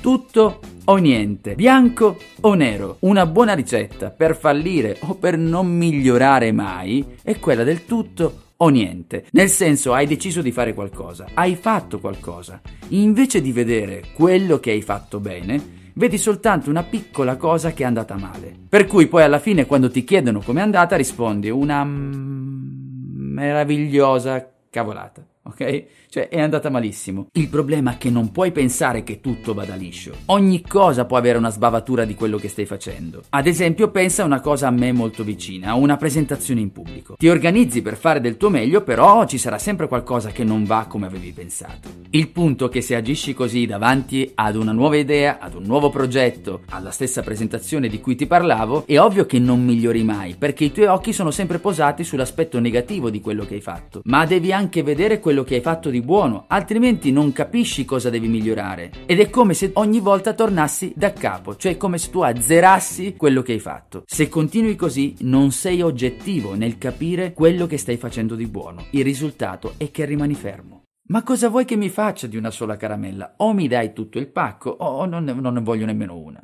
Tutto o niente, bianco o nero. Una buona ricetta per fallire o per non migliorare mai è quella del tutto o niente. Nel senso, hai deciso di fare qualcosa, hai fatto qualcosa. Invece di vedere quello che hai fatto bene, vedi soltanto una piccola cosa che è andata male. Per cui poi alla fine quando ti chiedono com'è andata rispondi una meravigliosa cavolata ok? Cioè è andata malissimo. Il problema è che non puoi pensare che tutto vada liscio. Ogni cosa può avere una sbavatura di quello che stai facendo. Ad esempio, pensa a una cosa a me molto vicina, a una presentazione in pubblico. Ti organizzi per fare del tuo meglio, però ci sarà sempre qualcosa che non va come avevi pensato. Il punto è che se agisci così davanti ad una nuova idea, ad un nuovo progetto, alla stessa presentazione di cui ti parlavo, è ovvio che non migliori mai, perché i tuoi occhi sono sempre posati sull'aspetto negativo di quello che hai fatto. Ma devi anche vedere quello quello che hai fatto di buono, altrimenti non capisci cosa devi migliorare. Ed è come se ogni volta tornassi da capo, cioè come se tu azzerassi quello che hai fatto. Se continui così, non sei oggettivo nel capire quello che stai facendo di buono. Il risultato è che rimani fermo. Ma cosa vuoi che mi faccia di una sola caramella? O mi dai tutto il pacco, o non ne, non ne voglio nemmeno una.